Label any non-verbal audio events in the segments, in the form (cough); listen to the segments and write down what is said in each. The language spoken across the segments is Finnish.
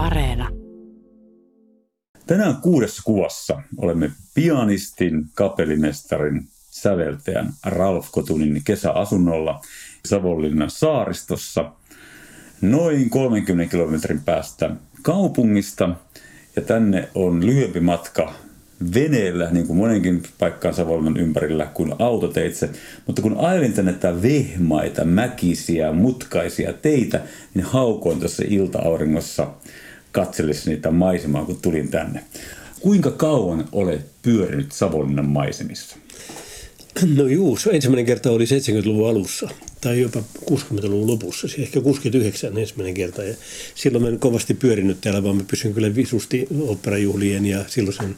Areena. Tänään kuudessa kuvassa olemme pianistin, kapellimestarin, säveltäjän Ralf Kotunin kesäasunnolla Savonlinnan saaristossa noin 30 kilometrin päästä kaupungista. Ja tänne on lyhyempi matka veneellä, niin kuin monenkin paikkaan Savonlinnan ympärillä, kuin autoteitse. Mutta kun ajelin tänne tätä vehmaita, mäkisiä, mutkaisia teitä, niin haukoin tässä ilta-auringossa katsellessa niitä maisemaa, kun tulin tänne. Kuinka kauan olet pyörinyt Savonlinnan maisemissa? No juu, ensimmäinen kerta oli 70-luvun alussa tai jopa 60-luvun lopussa, siis ehkä 69 ensimmäinen kerta. Ja silloin mä en kovasti pyörinyt täällä, vaan mä pysyn kyllä visusti operajuhlien ja silloisen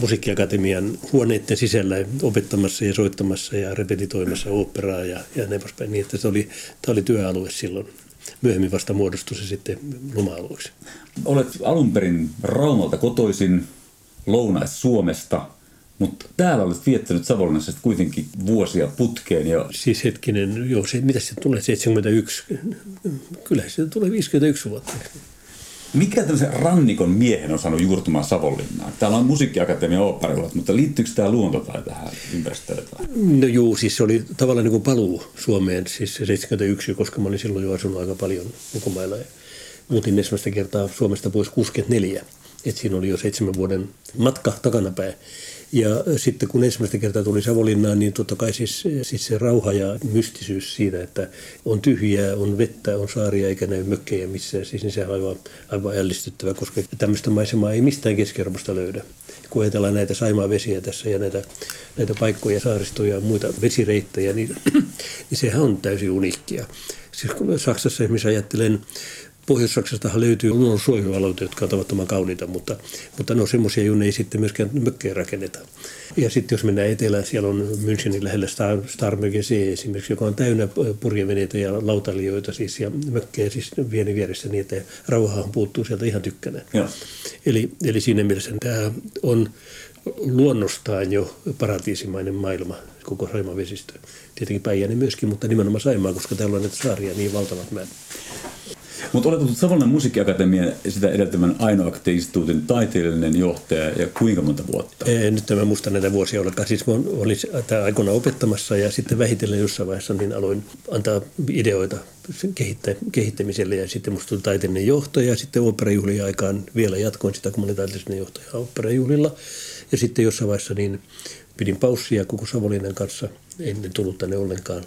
musiikkiakatemian huoneiden sisällä opettamassa ja soittamassa ja repetitoimassa operaa ja, ja näin poispäin. Niin, että se oli, tämä oli työalue silloin. Myöhemmin vasta muodostui se sitten loma-alueeksi. Olet alun perin Raumalta kotoisin, Lounais-Suomesta – mutta täällä olet viettänyt Savonlinnassa kuitenkin vuosia putkeen. Ja... Siis hetkinen, joo, se, mitä se tulee, 71? Kyllä se tulee 51 vuotta. Mikä tämmöisen rannikon miehen on saanut juurtumaan Savonlinnaan? Täällä on musiikkiakatemia oopperilot, mutta liittyykö tämä luonto tai tähän ympäristöön? No juu, siis se oli tavallaan niin kuin paluu Suomeen, siis 71, koska mä olin silloin jo asunut aika paljon ulkomailla. Muutin ensimmäistä kertaa Suomesta pois 64. Et siinä oli jo seitsemän vuoden matka takanapäin. Ja sitten kun ensimmäistä kertaa tuli Savonlinnaan, niin totta kai siis, siis se rauha ja mystisyys siitä, että on tyhjää, on vettä, on saaria eikä näy mökkejä missään. Siis niin se on aivan, aivan ällistyttävä, koska tämmöistä maisemaa ei mistään keski löydä. Kun ajatellaan näitä vesiä tässä ja näitä, näitä paikkoja, saaristoja ja muita vesireittejä, niin, niin sehän on täysin uniikkia. Siis kun Saksassa esimerkiksi ajattelen Pohjois-Saksastahan löytyy luonnonsuojelualueita, jotka ovat tavattoman kauniita, mutta, mutta ne on semmoisia, joille ei sitten myöskään mökkejä rakenneta. Ja sitten jos mennään etelään, siellä on Münchenin lähellä Star, Starmögesee esimerkiksi, joka on täynnä purjeveneitä ja lautalioita siis, ja mökkejä siis vieni vieressä niin, että rauhahan puuttuu sieltä ihan tykkänä. Eli, eli siinä mielessä tämä on luonnostaan jo paratiisimainen maailma, koko Saimaan vesistö. Tietenkin Päijänne myöskin, mutta nimenomaan Saimaa, koska täällä on näitä saaria niin valtavat määrät. Mutta olet ollut Savonlinnan musiikkiakatemian sitä edeltävän Ainoakti-instituutin taiteellinen johtaja ja kuinka monta vuotta? Ei, nyt mä muista näitä vuosia ollenkaan. Siis mä olin aikoina opettamassa ja sitten vähitellen jossain vaiheessa niin aloin antaa ideoita kehittä, kehittämiselle ja sitten musta tuli taiteellinen johtaja ja sitten operajuhlien aikaan vielä jatkoin sitä, kun olin taiteellinen johtaja operajuhlilla. Ja sitten jossain vaiheessa niin pidin paussia koko Savonlinnan kanssa, en tullut tänne ollenkaan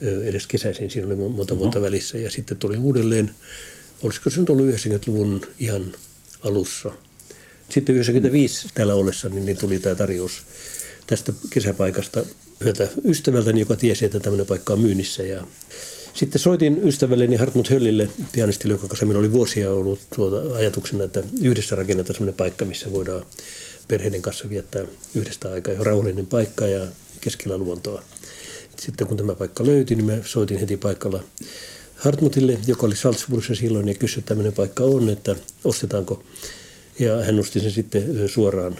edes kesäisin, siinä oli monta vuotta välissä. Ja sitten tuli uudelleen, olisiko se nyt ollut 90-luvun ihan alussa. Sitten 95 täällä ollessa, niin, niin tuli tämä tarjous tästä kesäpaikasta yhdeltä ystävältäni, joka tiesi, että tämmöinen paikka on myynnissä. Ja sitten soitin ystävälleni Hartmut Höllille, pianistille, joka kanssa minulla oli vuosia ollut tuota ajatuksena, että yhdessä rakennetaan semmoinen paikka, missä voidaan perheiden kanssa viettää yhdestä aikaa. Rauhallinen paikka ja keskellä luontoa. Sitten kun tämä paikka löyti, niin mä soitin heti paikalla Hartmutille, joka oli Salzburgissa silloin, ja kysyi, että tämmöinen paikka on, että ostetaanko. Ja hän nosti sen sitten suoraan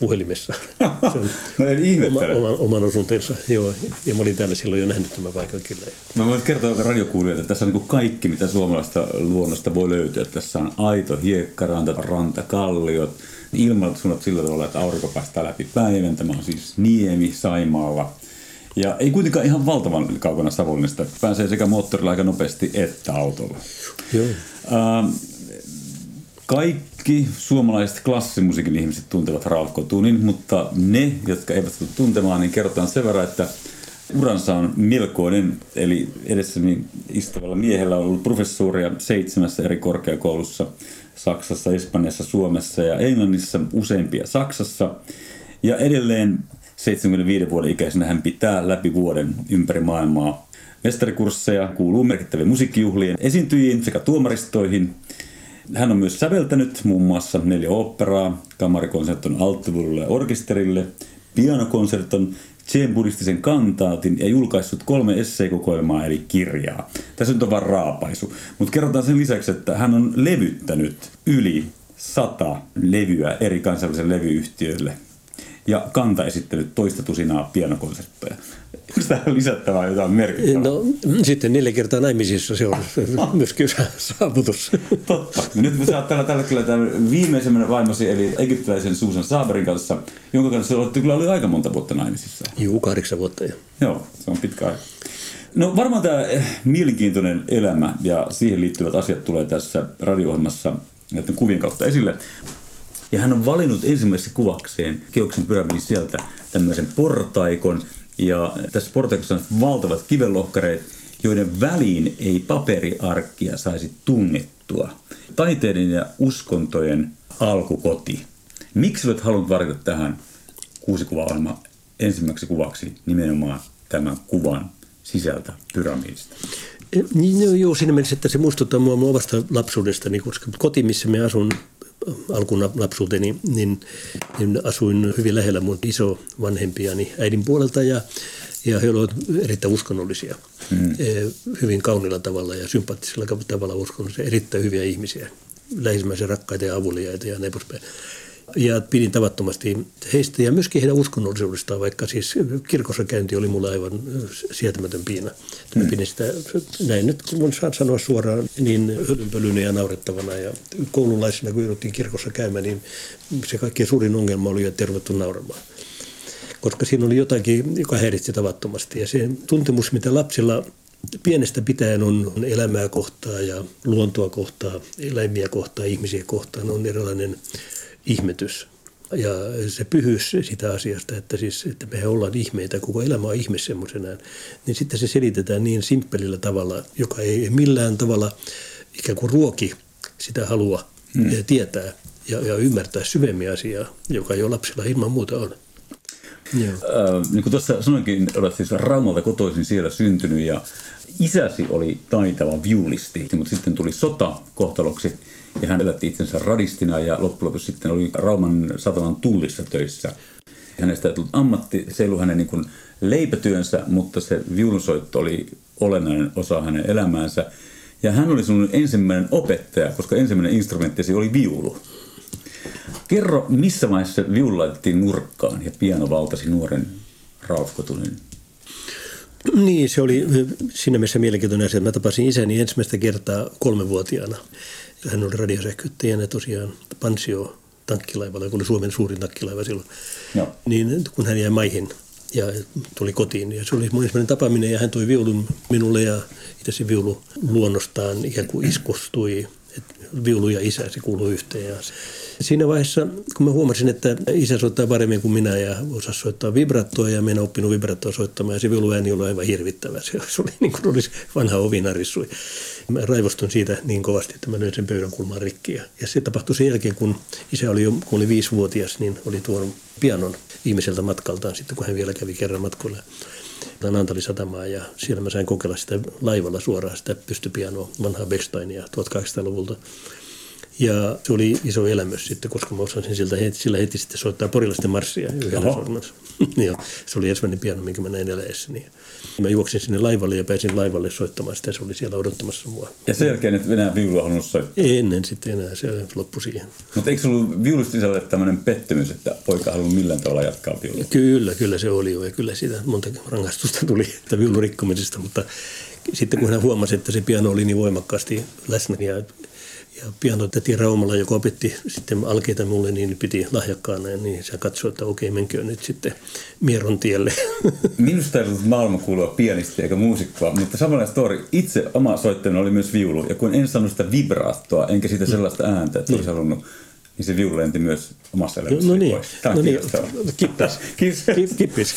puhelimessa. (laughs) no en oma, oman, oman osuutensa. Joo, ja mä olin täällä silloin jo nähnyt tämän paikan kyllä. Mä voin kertoa radiokuulijoille, että tässä on niin kaikki, mitä suomalaista luonnosta voi löytyä. Tässä on aito hiekkaranta, rantakalliot, ilmoitukset sillä tavalla, että aurinko päästää läpi päivän. Tämä on siis Niemi Saimaalla. Ja ei kuitenkaan ihan valtavan kaukana Savonlinnasta. Pääsee sekä moottorilla aika nopeasti että autolla. Joo. Ähm, kaikki suomalaiset klassimusiikin ihmiset tuntevat Ralf Kotunin, mutta ne, jotka eivät tule tuntemaan, niin kerrotaan sen verran, että uransa on melkoinen, eli edessäni istuvalla miehellä on ollut professuuria seitsemässä eri korkeakoulussa, Saksassa, Espanjassa, Suomessa ja Englannissa, useimpia Saksassa. Ja edelleen 75 vuoden ikäisenä hän pitää läpi vuoden ympäri maailmaa mestarikursseja, kuuluu merkittäviin musiikkijuhlien esiintyjiin sekä tuomaristoihin. Hän on myös säveltänyt muun muassa neljä operaa, kamarikonserton alttuvuudelle ja orkesterille, pianokonserton, Tsen buddhistisen kantaatin ja julkaissut kolme esseekokoelmaa eli kirjaa. Tässä nyt on vain raapaisu. Mutta kerrotaan sen lisäksi, että hän on levyttänyt yli sata levyä eri kansallisille levyyhtiöille ja kantaesittelyt toista tusinaa pianokonsertteja. Onko tähän lisättävää jotain merkittävää? No sitten neljä kertaa naimisissa se on (laughs) myöskin saavutus. Totta. Nyt me saat tällä, tällä kyllä tämän viimeisemmän vaimosi, eli egyptiläisen Susan Saaberin kanssa, jonka kanssa olette kyllä oli aika monta vuotta naimisissa. Juu, kahdeksan vuotta jo. Joo, se on pitkä aika. No varmaan tämä eh, mielenkiintoinen elämä ja siihen liittyvät asiat tulee tässä radio-ohjelmassa näiden kuvien kautta esille. Ja hän on valinnut ensimmäiseksi kuvakseen Keoksen pyramidin sieltä tämmöisen portaikon. Ja tässä portaikossa on valtavat kivenlohkareet, joiden väliin ei paperiarkkia saisi tunnettua. Taiteiden ja uskontojen alkukoti. Miksi olet halunnut valita tähän kuusi kuva ensimmäiseksi kuvaksi nimenomaan tämän kuvan sisältä pyramidista? Niin, no, joo, siinä mielessä, että se muistuttaa mua mun omasta lapsuudestani, koska koti, missä me asun alkuun lapsuuteni, niin, niin asuin hyvin lähellä mun iso vanhempiani äidin puolelta ja, ja he olivat erittäin uskonnollisia. Mm. Hyvin kaunilla tavalla ja sympaattisella tavalla uskonnollisia, erittäin hyviä ihmisiä, lähimmäisen rakkaita ja avuliaita ja näin poispäin ja pidin tavattomasti heistä ja myöskin heidän uskonnollisuudestaan, vaikka siis kirkossa käynti oli mulle aivan sietämätön piina. Mm. pidin sitä, näin nyt kun saan sanoa suoraan, niin hölynpölynä ja naurettavana ja koululaisena kun jouduttiin kirkossa käymään, niin se kaikkein suurin ongelma oli, että tervettu nauramaan koska siinä oli jotakin, joka häiritsi tavattomasti. Ja se tuntemus, mitä lapsilla pienestä pitäen on elämää kohtaa ja luontoa kohtaa, eläimiä kohtaa, ihmisiä kohtaan, on erilainen ihmetys ja se pyhyys sitä asiasta, että, siis, että me ollaan ihmeitä, koko elämä on ihme semmoisenaan, niin sitten se selitetään niin simppelillä tavalla, joka ei millään tavalla ikään kuin ruoki sitä halua hmm. tietää ja, ja ymmärtää syvemmin asiaa, joka jo lapsilla ilman muuta on. Joo. Äh, niin kuin tuossa sanoinkin, olet siis Raumalta kotoisin siellä syntynyt ja isäsi oli taitava viulisti, mutta sitten tuli sota kohtaloksi ja hän elätti itsensä radistina ja loppujen lopuksi sitten oli Rauman sataman tullissa töissä. Hänestä ei tullut ammatti, se ei ollut hänen niin leipätyönsä, mutta se viulunsoitto oli olennainen osa hänen elämäänsä. Ja hän oli sun ensimmäinen opettaja, koska ensimmäinen instrumenttisi oli viulu. Kerro, missä vaiheessa viulu laitettiin nurkkaan ja piano valtasi nuoren Ralf Kotunin? Niin, se oli siinä mielessä mielenkiintoinen asia. Mä tapasin isäni ensimmäistä kertaa kolmevuotiaana. Hän oli radiosähkyttäjänä tosiaan Pansio tankkilaivalla, joka oli Suomen suurin tankkilaiva silloin. No. Niin kun hän jäi maihin ja tuli kotiin. Ja se oli mun ensimmäinen tapaaminen ja hän toi viulun minulle ja itse se viulu luonnostaan ikään kuin iskostui. Että viulu ja isä, se kuuluu yhteen. Ja Siinä vaiheessa, kun mä huomasin, että isä soittaa paremmin kuin minä ja osasi soittaa vibrattoa ja minä oppinut vibrattoa soittamaan ja se viuluääni oli aivan hirvittävä. Se oli niin kuin olisi vanha ovinarissu. Mä raivostun siitä niin kovasti, että mä löin sen pöydän kulmaan rikki. Ja se tapahtui sen jälkeen, kun isä oli jo, kun oli viisivuotias, niin oli tuonut pianon ihmiseltä matkaltaan sitten, kun hän vielä kävi kerran matkoilla. Naantali satamaa ja siellä mä sain kokeilla sitä laivalla suoraan sitä pystypianoa, vanhaa Becksteinia 1800-luvulta. Ja se oli iso elämys sitten, koska mä osasin siltä heti, sillä heti sitten soittaa porilaisten marssia yhdellä ja (laughs) se oli ensimmäinen piano, minkä mä näin eläessä. Niin mä juoksin sinne laivalle ja pääsin laivalle soittamaan sitä. Se oli siellä odottamassa mua. Ja sen jälkeen et enää viulua halunnut soittaa? Ennen sitten enää, se loppui siihen. Mutta eikö se ollut viulustisalle tämmöinen pettymys, että poika halunnut millään tavalla jatkaa viulua? Kyllä, kyllä se oli jo. Ja kyllä siitä monta rangaistusta tuli (laughs) viulurikkomisesta, mutta sitten kun hän huomasi, että se piano oli niin voimakkaasti läsnä ja ja pianotäti Raumalla, joka opetti sitten alkeita mulle, niin piti lahjakkaana, niin se katsoi, että okei, menkö nyt sitten Mieron tielle. (laughs) Minusta ei ollut maailmankuulua pianisti eikä muusikkoa, mutta samanlainen story. Itse oma soittaminen oli myös viulu, ja kun en saanut sitä vibraattoa, enkä sitä sellaista ääntä, että olisi halunnut niin se viulu lenti myös omassa elämässä no niin, pois. Tämä on no niin. Kippis. Kippis. Kippis.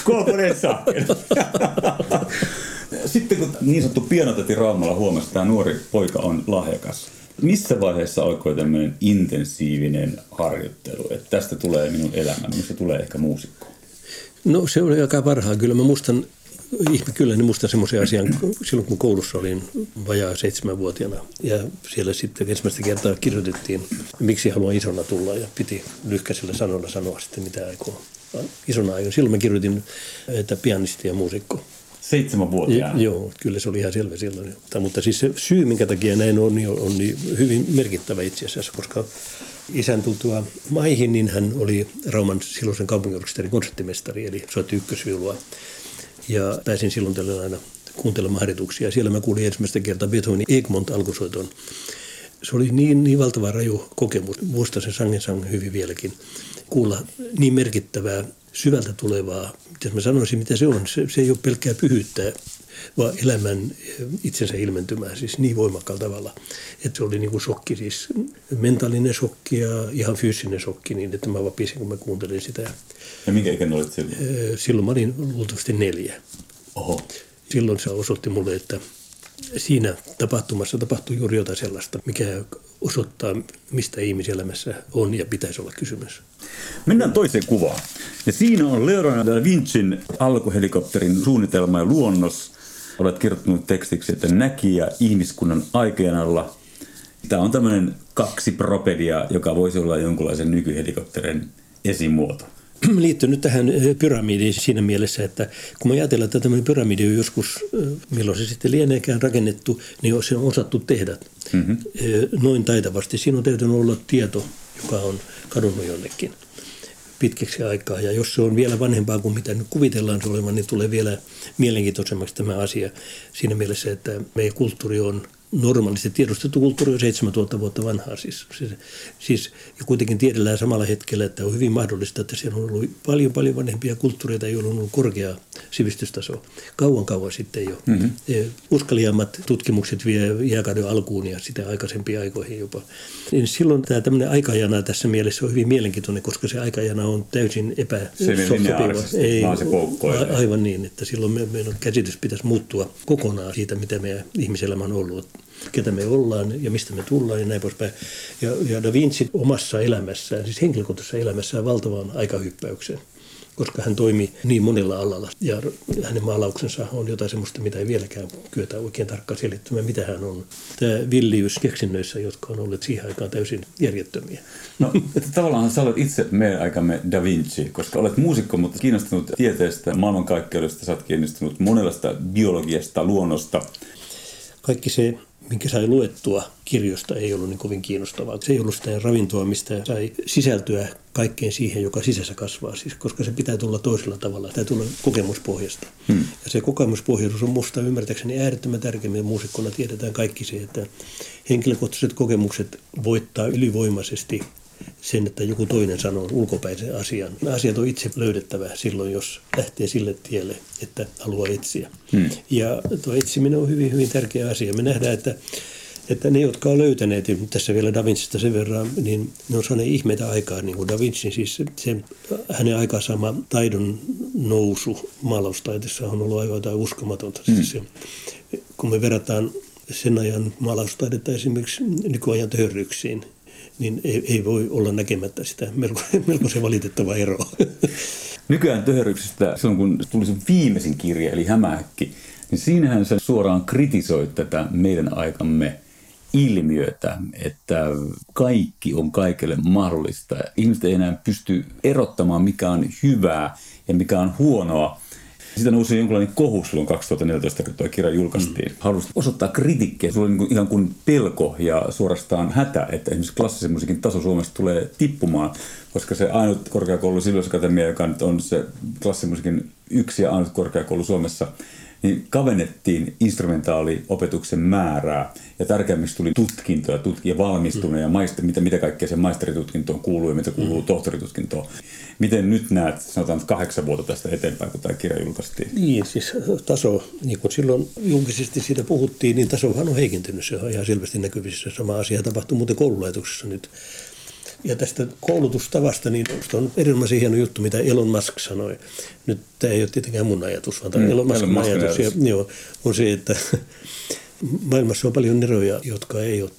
Sitten kun niin sanottu pianotäti Raumalla huomasi, että tämä nuori poika on lahjakas, missä vaiheessa alkoi tämmöinen intensiivinen harjoittelu, että tästä tulee minun elämä, minusta tulee ehkä muusikko? No se oli aika varhaan. Kyllä mä muistan, ihme kyllä, niin muistan semmoisen asian silloin, kun koulussa olin vajaa seitsemänvuotiaana. Ja siellä sitten ensimmäistä kertaa kirjoitettiin, miksi haluan isona tulla ja piti lyhkäisillä sanoilla sanoa sitten mitä aikoo isona aikana. Silloin mä kirjoitin, että pianisti ja muusikko. Seitsemänvuotiaana? Joo, kyllä se oli ihan selvä silloin. Mutta, mutta siis se syy, minkä takia näin on, niin on niin hyvin merkittävä itse asiassa, koska Isän tultua maihin, niin hän oli Rauman silloisen kaupunginorkesterin konserttimestari, eli soitti ykkösviulua. Ja pääsin silloin tällöin aina kuuntelemaan harjoituksia. Siellä mä kuulin ensimmäistä kertaa Beethovenin Egmont alkusoiton. Se oli niin, niin valtava raju kokemus. Muistan sen sangen sangen hyvin vieläkin. Kuulla niin merkittävää, syvältä tulevaa, mitä mä sanoisin, mitä se on. Se, se ei ole pelkkää pyhyyttä, vaan elämän itsensä ilmentymään siis niin voimakkaalla tavalla. Että se oli niin kuin shokki, siis mentaalinen shokki ja ihan fyysinen shokki, niin että mä vapisin, kun mä kuuntelin sitä. Ja minkä ikäinen olit silloin? Silloin mä olin luultavasti neljä. Oho. Silloin se osoitti mulle, että siinä tapahtumassa tapahtui juuri jotain sellaista, mikä osoittaa, mistä ihmiselämässä on ja pitäisi olla kysymys. Mennään toiseen kuvaan. Ja siinä on Leonardo da Vincin alkuhelikopterin suunnitelma ja luonnos. Olet kirjoittanut tekstiksi, että näkijä ihmiskunnan aikajanalla. Tämä on tämmöinen kaksi propedia, joka voisi olla jonkunlaisen nykyhelikopterin esimuoto (clears throat) liittynyt tähän eh, pyramidiin siinä mielessä, että kun me ajatellaan, että tämmöinen pyramidi on joskus, eh, milloin se sitten lieneekään rakennettu, niin se on osattu tehdä mm-hmm. noin taitavasti. Siinä on täytynyt olla tieto, joka on kadonnut jonnekin pitkäksi aikaa. Ja jos se on vielä vanhempaa kuin mitä nyt kuvitellaan se olevan, niin tulee vielä mielenkiintoisemmaksi tämä asia siinä mielessä, että meidän kulttuuri on normaalisti tiedostettu kulttuuri on 7000 vuotta vanhaa. Siis, siis, siis, ja kuitenkin tiedellään samalla hetkellä, että on hyvin mahdollista, että siellä on ollut paljon paljon vanhempia kulttuureita, joilla on ollut korkea sivistystaso. Kauan kauan sitten jo. Mm-hmm. Uskaliammat tutkimukset vie jääkauden alkuun ja sitä aikaisempiin aikoihin jopa. Niin silloin tämä tämmöinen aikajana tässä mielessä on hyvin mielenkiintoinen, koska se aikajana on täysin epäsopiva. Ei, vaan se a, aivan niin, että silloin me, meidän käsitys pitäisi muuttua kokonaan siitä, mitä meidän ihmiselämä on ollut ketä me ollaan ja mistä me tullaan ja näin poispäin. Ja, ja Da Vinci omassa elämässään, siis henkilökohtaisessa elämässään valtavan aikahyppäyksen koska hän toimi niin monella alalla. Ja hänen maalauksensa on jotain sellaista, mitä ei vieläkään kyetä oikein tarkkaan selittämään, mitä hän on. Tämä villiys keksinnöissä, jotka on olleet siihen aikaan täysin järjettömiä. No tavallaan sä olet itse meidän aikamme Da Vinci, koska olet muusikko, mutta kiinnostunut tieteestä, maailmankaikkeudesta, sä olet kiinnostunut monenlaista biologiasta, luonnosta. Kaikki se minkä sai luettua kirjosta, ei ollut niin kovin kiinnostavaa. Se ei ollut sitä ravintoa, mistä sai sisältyä kaikkeen siihen, joka sisässä kasvaa, siis, koska se pitää tulla toisella tavalla, pitää tulla kokemuspohjasta. Hmm. Ja se kokemuspohjaisuus on musta ymmärtääkseni äärettömän tärkeä. Me muusikkona tiedetään kaikki se, että henkilökohtaiset kokemukset voittaa ylivoimaisesti sen, että joku toinen sanoo ulkopäisen asian. Asiat on itse löydettävä silloin, jos lähtee sille tielle, että haluaa etsiä. Hmm. Ja tuo etsiminen on hyvin, hyvin tärkeä asia. Me nähdään, että että ne, jotka on löytäneet, tässä vielä Da Vincista sen verran, niin ne on saaneet ihmeitä aikaa, niin kuin Da Vinci, siis se, hänen aikaansaama taidon nousu maalaustaiteessa on ollut aivan jotain uskomatonta. Mm. Siis se, kun me verrataan sen ajan maalaustaidetta esimerkiksi nykyajan töhryksiin, niin ei, ei voi olla näkemättä sitä melko, (laughs) melko se valitettava ero. (laughs) Nykyään töhöryksistä, silloin kun tuli se viimeisin kirja, eli Hämähäkki, niin siinähän se suoraan kritisoi tätä meidän aikamme ilmiötä, että kaikki on kaikille mahdollista. Ihmiset ei enää pysty erottamaan, mikä on hyvää ja mikä on huonoa siitä nousi jonkinlainen kohu silloin 2014, kun tuo kirja julkaistiin. Mm. Halusi osoittaa kritiikkiä. Se oli niin kuin, ihan kuin pelko ja suorastaan hätä, että esimerkiksi klassisen musiikin taso Suomessa tulee tippumaan, koska se ainut korkeakoulu Silvesakatemia, joka nyt on se klassisen musiikin yksi ja ainut korkeakoulu Suomessa, niin kavennettiin instrumentaaliopetuksen määrää ja tärkeämmiksi tuli tutkinto ja, tutki, ja valmistuminen mm. ja mitä, mitä kaikkea sen maisteritutkintoon kuuluu ja mitä kuuluu mm. tohtoritutkintoon. Miten nyt näet, sanotaan kahdeksan vuotta tästä eteenpäin, kun tämä kirja julkaistiin? Niin, siis taso, niin kuin silloin julkisesti siitä puhuttiin, niin tasohan on heikentynyt. Se on ihan selvästi näkyvissä. Sama asia tapahtuu muuten koululaitoksessa nyt. Ja tästä koulutustavasta, niin on erinomaisen hieno juttu, mitä Elon Musk sanoi. Nyt tämä ei ole tietenkään mun ajatus, vaan tämä mm, Elon Muskin ajatus. ajatus. Ja, joo, on se, että (laughs) maailmassa on paljon neroja, jotka ei ole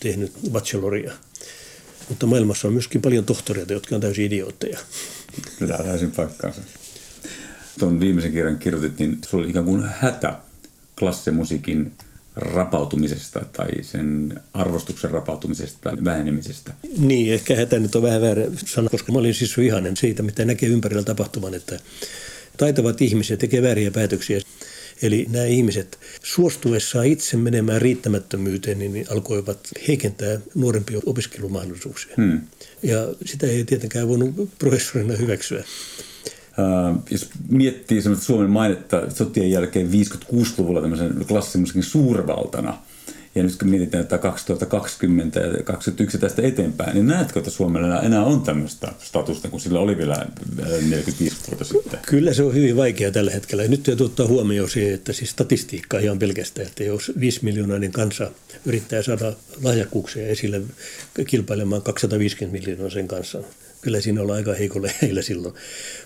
tehnyt bacheloria. Mutta maailmassa on myöskin paljon tohtoreita, jotka on täysin idiootteja. Pitää täysin paikkaansa. Tuon viimeisen kirjan kirjoitit, niin se oli ikään kuin hätä klassimusiikin rapautumisesta tai sen arvostuksen rapautumisesta tai vähenemisestä. Niin, ehkä hätä nyt on vähän väärä sana, koska mä olin siis vihainen siitä, mitä näkee ympärillä tapahtuvan, että taitavat ihmiset tekevät vääriä päätöksiä. Eli nämä ihmiset suostuessaan itse menemään riittämättömyyteen, niin alkoivat heikentää nuorempia opiskelumahdollisuuksia. Hmm. Ja sitä ei tietenkään voinut professorina hyväksyä. Uh, jos miettii Suomen mainetta sotien jälkeen 56-luvulla tämmöisen klassisen suurvaltana – ja nyt kun mietitään että 2020 ja 2021 tästä eteenpäin, niin näetkö, että Suomella enää on tämmöistä statusta, kun sillä oli vielä 45 äh, vuotta sitten? Kyllä se on hyvin vaikea tällä hetkellä. Nyt täytyy ottaa huomioon se, että siis statistiikka ihan pelkästään, että jos 5 miljoonainen kansa yrittää saada lahjakkuuksia esille kilpailemaan 250 miljoonaa sen kanssa, kyllä siinä ollaan aika heikolle heillä silloin.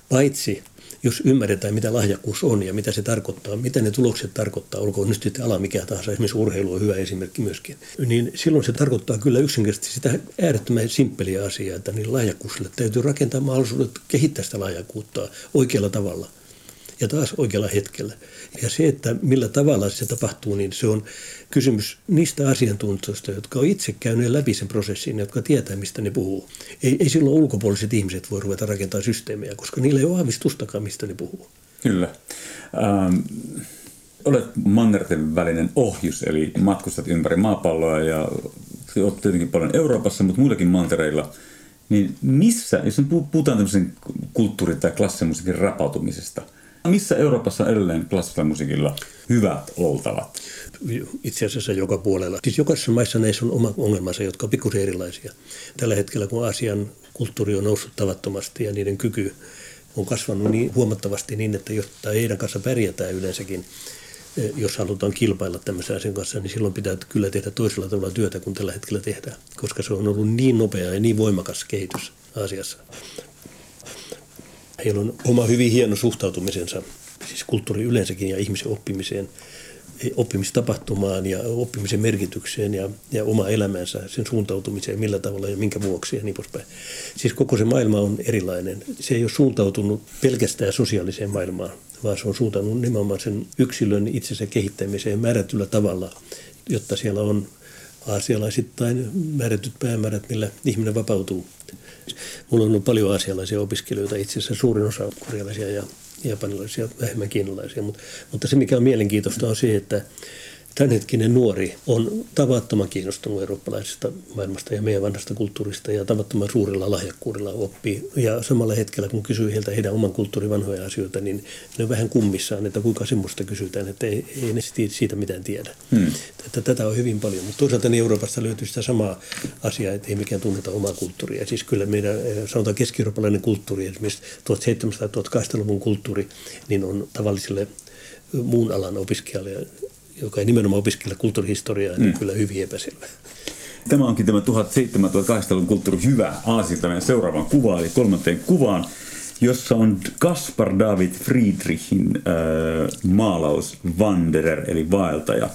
Paitsi jos ymmärretään, mitä lahjakkuus on ja mitä se tarkoittaa, mitä ne tulokset tarkoittaa, olkoon nyt sitten ala mikä tahansa, esimerkiksi urheilu on hyvä esimerkki myöskin, niin silloin se tarkoittaa kyllä yksinkertaisesti sitä äärettömän simppeliä asiaa, että niin lahjakkuusille täytyy rakentaa mahdollisuudet kehittää sitä lahjakkuutta oikealla tavalla ja taas oikealla hetkellä. Ja se, että millä tavalla se tapahtuu, niin se on kysymys niistä asiantuntijoista, jotka on itse käyneet läpi sen prosessin, jotka tietää, mistä ne puhuu. Ei, ei silloin ulkopuoliset ihmiset voi ruveta rakentamaan systeemejä, koska niillä ei ole aavistustakaan, mistä ne puhuu. Kyllä. Ähm, olet mannerten välinen ohjus, eli matkustat ympäri maapalloa ja olet tietenkin paljon Euroopassa, mutta muillakin mantereilla. Niin missä, jos puhutaan tämmöisen kulttuurin tai klassimusiikin rapautumisesta – missä Euroopassa edelleen klassisella musiikilla hyvät oltavat? Itse asiassa joka puolella. Siis jokaisessa maissa näissä on oma ongelmansa, jotka on pikkusen erilaisia. Tällä hetkellä, kun Aasian kulttuuri on noussut tavattomasti ja niiden kyky on kasvanut niin huomattavasti niin, että jotta heidän kanssa pärjätään yleensäkin, eh, jos halutaan kilpailla tämmöisen asian kanssa, niin silloin pitää kyllä tehdä toisella tavalla työtä kuin tällä hetkellä tehdään, koska se on ollut niin nopea ja niin voimakas kehitys Aasiassa. Heillä on oma hyvin hieno suhtautumisensa, siis kulttuuri yleensäkin ja ihmisen oppimiseen, oppimistapahtumaan ja oppimisen merkitykseen ja, ja oma elämänsä, sen suuntautumiseen, millä tavalla ja minkä vuoksi ja niin poispäin. Siis koko se maailma on erilainen. Se ei ole suuntautunut pelkästään sosiaaliseen maailmaan, vaan se on suuntautunut nimenomaan sen yksilön itsensä kehittämiseen määrätyllä tavalla, jotta siellä on aasialaisittain määrätyt päämäärät, millä ihminen vapautuu Mulla on ollut paljon asialaisia opiskelijoita, itse asiassa suurin osa korealaisia ja japanilaisia, vähemmän kiinalaisia, mutta, mutta se mikä on mielenkiintoista on se, että tämänhetkinen nuori on tavattoman kiinnostunut eurooppalaisesta maailmasta ja meidän vanhasta kulttuurista ja tavattoman suurella lahjakkuudella oppii. Ja samalla hetkellä, kun kysyy heiltä heidän oman kulttuurin vanhoja asioita, niin ne on vähän kummissaan, että kuinka semmoista kysytään, että ei, ei ne siitä mitään tiedä. Hmm. Että tätä on hyvin paljon, mutta toisaalta niin Euroopasta löytyy sitä samaa asiaa, että ei mikään tunneta omaa kulttuuria. Siis kyllä meidän, eh, sanotaan keski-eurooppalainen kulttuuri, esimerkiksi 1700-1800-luvun kulttuuri, niin on tavallisille muun alan opiskelijalle joka ei nimenomaan opiskella kulttuurihistoriaa, niin mm. kyllä hyvin epäselvä. Tämä onkin tämä 1700-1800-luvun kulttuuri hyvä aasilta meidän seuraavan kuvaan, eli kolmanteen kuvaan, jossa on Kaspar David Friedrichin äh, maalaus Wanderer, eli vaeltaja.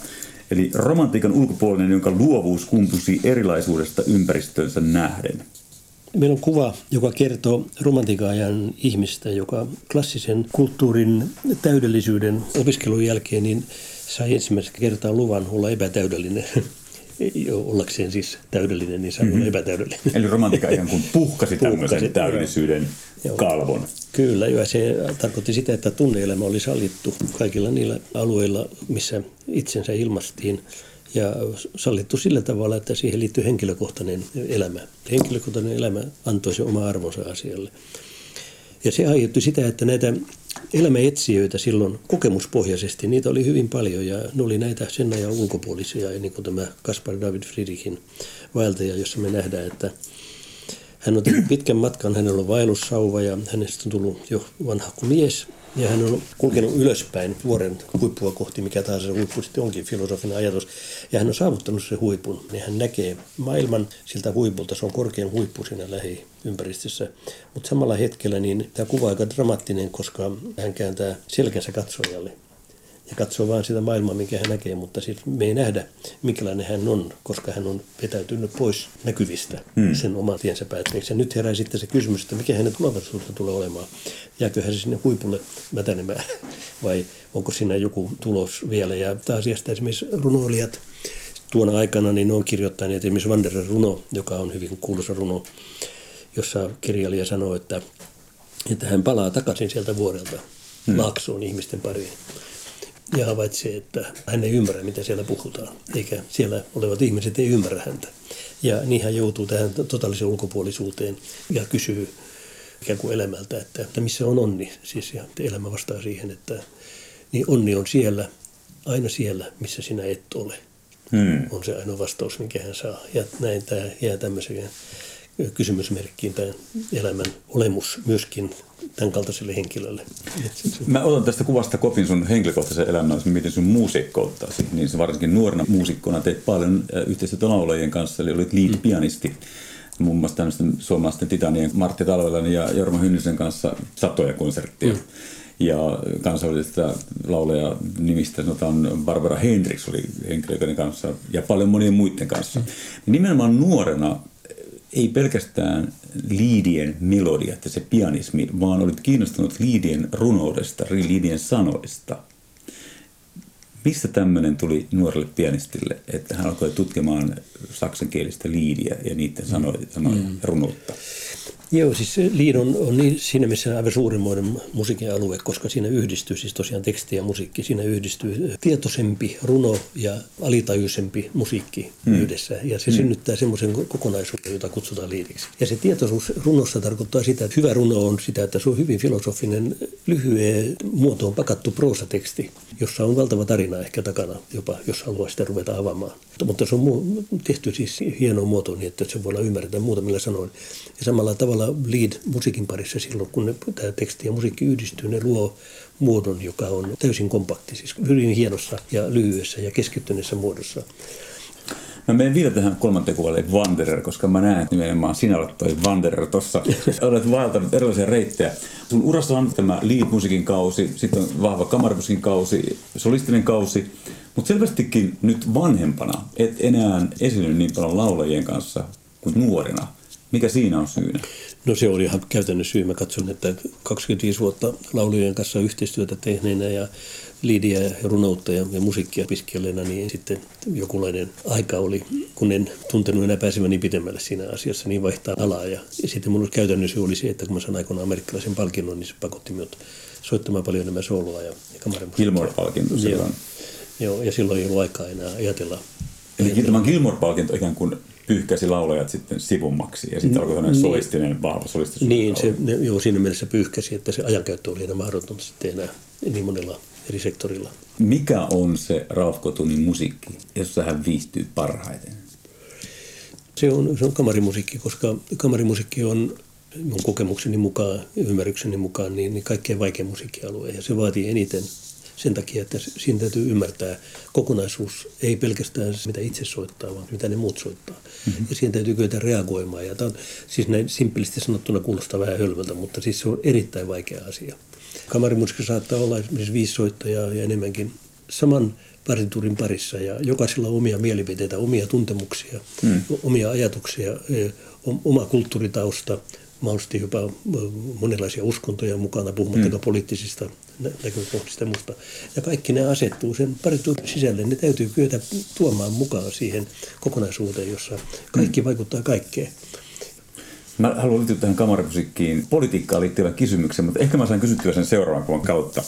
Eli romantiikan ulkopuolinen, jonka luovuus kumpusi erilaisuudesta ympäristöönsä nähden. Meillä on kuva, joka kertoo romantiikan ajan ihmistä, joka klassisen kulttuurin täydellisyyden opiskelun jälkeen niin sai ensimmäistä kertaa luvan olla epätäydellinen. (laughs) Ollakseen siis täydellinen, niin sai mm-hmm. olla mhm. epätäydellinen. Eli romantika ihan kuin puhkasi (laughs) tämmöisen täydellisyyden joo. kalvon. Kyllä, ja se tarkoitti sitä, että tunneelämä oli sallittu kaikilla niillä alueilla, missä itsensä ilmastiin ja sallittu sillä tavalla, että siihen liittyy henkilökohtainen elämä. Henkilökohtainen elämä antoi se oma arvonsa asialle. Ja se aiheutti sitä, että näitä elämäetsijöitä silloin kokemuspohjaisesti, niitä oli hyvin paljon ja ne oli näitä sen ajan ulkopuolisia, niin kuin tämä Kaspar David Friedrichin vaeltaja, jossa me nähdään, että hän on tehnyt pitkän matkan, hänellä on vaellussauva ja hänestä on tullut jo vanha mies ja hän on kulkenut ylöspäin vuoren huippua kohti, mikä tahansa se huippu sitten onkin, filosofinen ajatus. Ja hän on saavuttanut sen huipun, niin hän näkee maailman siltä huipulta. Se on korkein huippu siinä lähiympäristössä. Mutta samalla hetkellä niin tämä kuva on aika dramaattinen, koska hän kääntää selkänsä katsojalle ja katsoo vain sitä maailmaa, minkä hän näkee, mutta siis me ei nähdä, minkälainen hän on, koska hän on vetäytynyt pois näkyvistä hmm. sen oman tiensä päätteeksi. Ja nyt herää sitten se kysymys, että mikä hänen tulevaisuudessa tulee olemaan. Jääkö hän sinne huipulle mätänemään (laughs) vai onko siinä joku tulos vielä. Ja taas asiasta esimerkiksi runoilijat tuona aikana niin on kirjoittaneet esimerkiksi Wanderer runo, joka on hyvin kuuluisa runo, jossa kirjailija sanoo, että, että hän palaa takaisin sieltä vuorelta hmm. laaksoon ihmisten pariin ja havaitsee, että hän ei ymmärrä, mitä siellä puhutaan, eikä siellä olevat ihmiset ei ymmärrä häntä. Ja niin hän joutuu tähän totaaliseen ulkopuolisuuteen ja kysyy ikään kuin elämältä, että, että missä on onni. Siis ja elämä vastaa siihen, että niin onni on siellä, aina siellä, missä sinä et ole. Hmm. On se ainoa vastaus, minkä hän saa. Ja näin tämä jää tämmöiseen kysymysmerkkiin tämä elämän olemus myöskin tämän kaltaiselle henkilölle. Mä otan tästä kuvasta kopin sun henkilökohtaisen elämän, miten sun muusikkoutasi. Niin se varsinkin nuorena muusikkona teit paljon yhteistyötä laulajien kanssa, eli olit lead-pianisti. Muun muassa tämmöisten suomalaisten titanien Martti Talvelan ja Jorma Hynnisen kanssa satoja konsertteja. Mm. Ja kansallisesta laulaja nimistä sanotaan Barbara Hendricks oli henkilöiden kanssa ja paljon monien muiden kanssa. Mm. Nimenomaan nuorena ei pelkästään liidien melodia, että se pianismi, vaan olit kiinnostunut liidien runoudesta, liidien sanoista. Mistä tämmöinen tuli nuorelle pianistille, että hän alkoi tutkimaan saksankielistä liidiä ja niiden sanoja, sanoja mm. runoutta? Joo, siis Liid on, niin, siinä missä aivan suurimmoinen musiikin alue, koska siinä yhdistyy siis tosiaan teksti ja musiikki. Siinä yhdistyy tietoisempi runo ja alitajuisempi musiikki hmm. yhdessä. Ja se hmm. synnyttää semmoisen kokonaisuuden, jota kutsutaan liidiksi. Ja se tietoisuus runossa tarkoittaa sitä, että hyvä runo on sitä, että se on hyvin filosofinen, lyhyen muotoon pakattu proosateksti, jossa on valtava tarina ehkä takana jopa, jos haluaa sitä ruveta avaamaan. Mutta se on tehty siis hienoon muotoon niin, että se voi olla ymmärretä muutamilla sanoin. Ja samalla tavalla lead musiikin parissa silloin, kun ne, tämä teksti ja musiikki yhdistyy, ne luo muodon, joka on täysin kompakti, siis hyvin hienossa ja lyhyessä ja keskittyneessä muodossa. Mä menen vielä tähän kolmanteen kuvalle Wanderer, koska mä näen, että nimenomaan sinä olet toi Wanderer tossa. (laughs) olet vaeltanut erilaisia reittejä. Sun urassa on tämä lead-musiikin kausi, sitten on vahva kamarimusiikin kausi, solistinen kausi. Mutta selvästikin nyt vanhempana et enää esiinny niin paljon laulajien kanssa kuin nuorena. Mikä siinä on syynä? No se oli ihan käytännön syy. Mä katson, että 25 vuotta laulujen kanssa yhteistyötä tehneenä ja liidiä ja runoutta ja, ja musiikkia piskeleena, niin sitten jokulainen aika oli, kun en tuntenut enää pääseväni pidemmälle siinä asiassa, niin vaihtaa alaa. Ja, ja sitten mun käytännön syy oli se, että kun mä sain aikoinaan amerikkalaisen palkinnon, niin se pakotti minut soittamaan paljon enemmän sooloa ja, ja kamarimusiikkia. Gilmore-palkinto silloin. Joo, ja silloin ei ollut aikaa enää ajatella. Eli tämä Gilmore-palkinto ikään kuin pyyhkäsi laulajat sitten sivummaksi ja sitten alkoi sellainen niin, solistinen, vahva solistisuus. Niin, se, ne, joo, siinä mielessä pyyhkäsi, että se ajankäyttö oli enää mahdotonta sitten enää niin monella eri sektorilla. Mikä on se Ralf Kotunin musiikki, jossa hän viihtyy parhaiten? Se on, se on kamarimusiikki, koska kamarimusiikki on mun kokemukseni mukaan, ymmärrykseni mukaan, niin, niin kaikkein vaikein musiikkialue. Ja se vaatii eniten sen takia, että siinä täytyy ymmärtää kokonaisuus, ei pelkästään se, mitä itse soittaa, vaan mitä ne muut soittaa. Mm-hmm. Ja siihen täytyy kyetä reagoimaan. Ja tämä on, siis näin simppelisti sanottuna kuulostaa vähän hölmöltä, mutta siis se on erittäin vaikea asia. Kamarimusiikka saattaa olla esimerkiksi viisi soittajaa ja enemmänkin saman partiturin parissa ja jokaisella on omia mielipiteitä, omia tuntemuksia, mm. omia ajatuksia, oma kulttuuritausta, mahdollisesti jopa monenlaisia uskontoja mukana, puhumattakaan mm. poliittisista näkökohdista ja muusta. Ja kaikki ne asettuu sen pariturin sisälle. Ne täytyy kyetä tuomaan mukaan siihen kokonaisuuteen, jossa kaikki mm. vaikuttaa kaikkeen. Mä haluan liittyä tähän kamarimusiikkiin politiikkaan liittyvän kysymyksen, mutta ehkä mä saan kysyttyä sen seuraavan kuvan kautta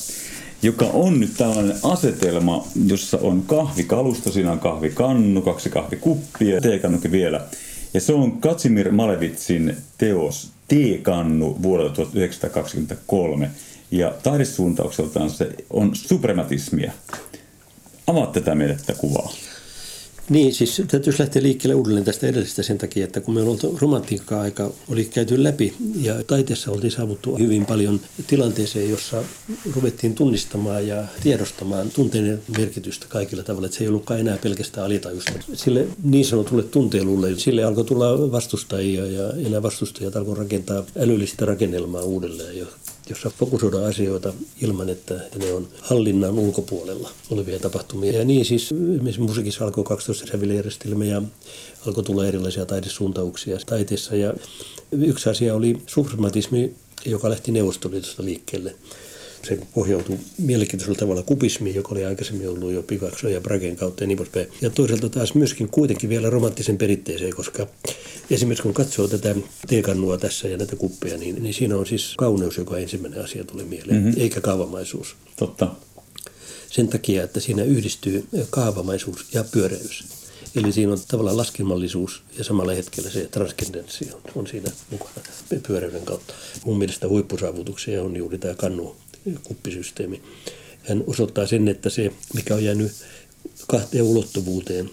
joka on nyt tällainen asetelma, jossa on kahvikalusto, siinä on kahvikannu, kaksi kahvikuppia, teekannukin vielä. Ja se on Katsimir Malevitsin teos Teekannu vuodelta 1923. Ja taidesuuntaukseltaan se on suprematismia. Avaat tätä meille tätä kuvaa. Niin, siis täytyisi lähteä liikkeelle uudelleen tästä edellisestä sen takia, että kun me on ollut romantiikka-aika oli käyty läpi ja taiteessa oltiin saavuttu hyvin paljon tilanteeseen, jossa ruvettiin tunnistamaan ja tiedostamaan tunteiden merkitystä kaikilla tavalla, että se ei ollutkaan enää pelkästään alitajusta. Sille niin sanotulle tunteelulle, sille alkoi tulla vastustajia ja enää vastustajat alkoi rakentaa älyllistä rakennelmaa uudelleen, jossa fokusoidaan asioita ilman, että ne on hallinnan ulkopuolella olevia tapahtumia. Ja niin siis esimerkiksi musiikissa alkoi 12 sävilijärjestelmä ja alkoi tulla erilaisia taidesuuntauksia taiteessa. Ja yksi asia oli suprematismi, joka lähti Neuvostoliitosta liikkeelle. Se pohjautui mielenkiintoisella tavalla kubismiin, joka oli aikaisemmin ollut jo Picasso ja Bragen kautta ja niin poispäin. Ja toisaalta taas myöskin kuitenkin vielä romanttisen perinteeseen, koska esimerkiksi kun katsoo tätä teekannua tässä ja näitä kuppeja, niin, niin siinä on siis kauneus, joka ensimmäinen asia tulee mieleen, mm-hmm. eikä kaavamaisuus. Totta. sen takia, että siinä yhdistyy kaavamaisuus ja pyöreys. Eli siinä on tavallaan laskelmallisuus ja samalla hetkellä se transkendenssi on, on siinä mukana pyöreyden kautta. Mun mielestä huippusaavutuksia on juuri tämä kannu kuppisysteemi. Hän osoittaa sen, että se, mikä on jäänyt kahteen ulottuvuuteen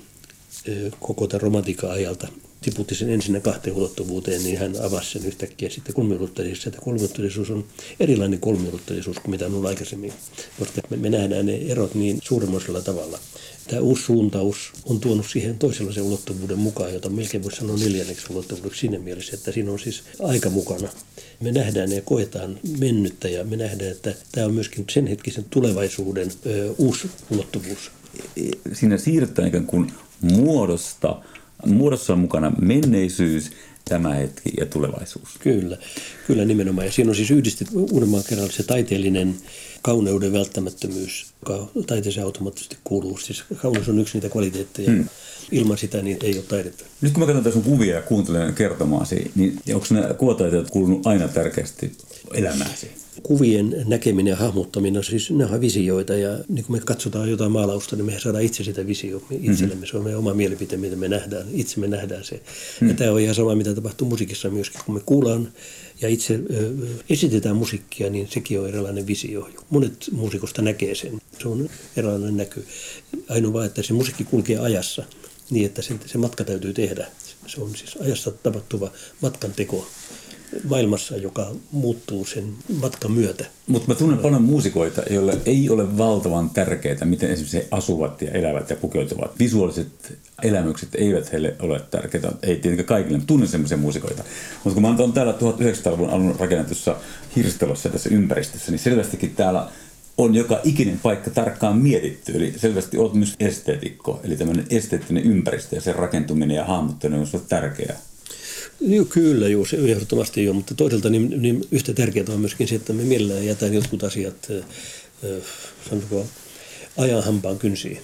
koko tämän romantiikan ajalta, tiputti sen ensinnä kahteen ulottuvuuteen, niin hän avasi sen yhtäkkiä sitten kolmiulotteisuus. Että kolmiulotteisuus on erilainen kolmiulotteisuus kuin mitä on ollut aikaisemmin, koska me, me nähdään ne erot niin suuremmoisella tavalla. Tämä uusi suuntaus on tuonut siihen toisenlaisen ulottuvuuden mukaan, jota melkein voisi sanoa neljänneksi ulottuvuudeksi siinä mielessä, että siinä on siis aika mukana. Me nähdään ja koetaan mennyttä ja me nähdään, että tämä on myöskin sen hetkisen tulevaisuuden ö, uusi ulottuvuus. Siinä siirrytään ikään kuin muodosta muodossa on mukana menneisyys, tämä hetki ja tulevaisuus. Kyllä, kyllä nimenomaan. Ja siinä on siis yhdistetty uudemman kerran se taiteellinen kauneuden välttämättömyys, joka taiteeseen automaattisesti kuuluu. Siis kauneus on yksi niitä kvaliteetteja. Hmm. Ilman sitä niin ei ole taidetta. Nyt kun mä katson tässä kuvia ja kuuntelen kertomaasi, niin onko nämä kuvataiteet kuulunut aina tärkeästi elämääsi? Kuvien näkeminen ja hahmottaminen, siis ne on visioita ja niin kun me katsotaan jotain maalausta, niin me saadaan itse sitä visio itsellemme. Mm-hmm. Se on meidän oma mielipite, mitä me nähdään. Itse me nähdään se. Mm-hmm. Ja tämä on ihan sama, mitä tapahtuu musiikissa myöskin. Kun me kuullaan ja itse ö, esitetään musiikkia, niin sekin on erilainen visio. Monet muusikosta näkee sen. Se on erilainen näky. Ainoa vaan, että se musiikki kulkee ajassa niin, että se, se matka täytyy tehdä. Se on siis ajassa tapahtuva matkan teko maailmassa, joka muuttuu sen matkan myötä. Mutta mä tunnen paljon muusikoita, joille ei ole valtavan tärkeää, miten esimerkiksi he asuvat ja elävät ja pukeutuvat. Visuaaliset elämykset eivät heille ole tärkeitä, ei tietenkään kaikille, tunnen sellaisia muusikoita. Mutta kun mä oon täällä 1900-luvun alun rakennetussa hirstelossa tässä ympäristössä, niin selvästikin täällä on joka ikinen paikka tarkkaan mietitty. Eli selvästi olet myös esteetikko, eli tämmöinen esteettinen ympäristö ja sen rakentuminen ja hahmottaminen on tärkeää. Kyllä, joo, se ehdottomasti joo, mutta toisaalta niin, niin yhtä tärkeää on myöskin se, että me mielellään jätään jotkut asiat, sanotaanko, ajan hampaan kynsiin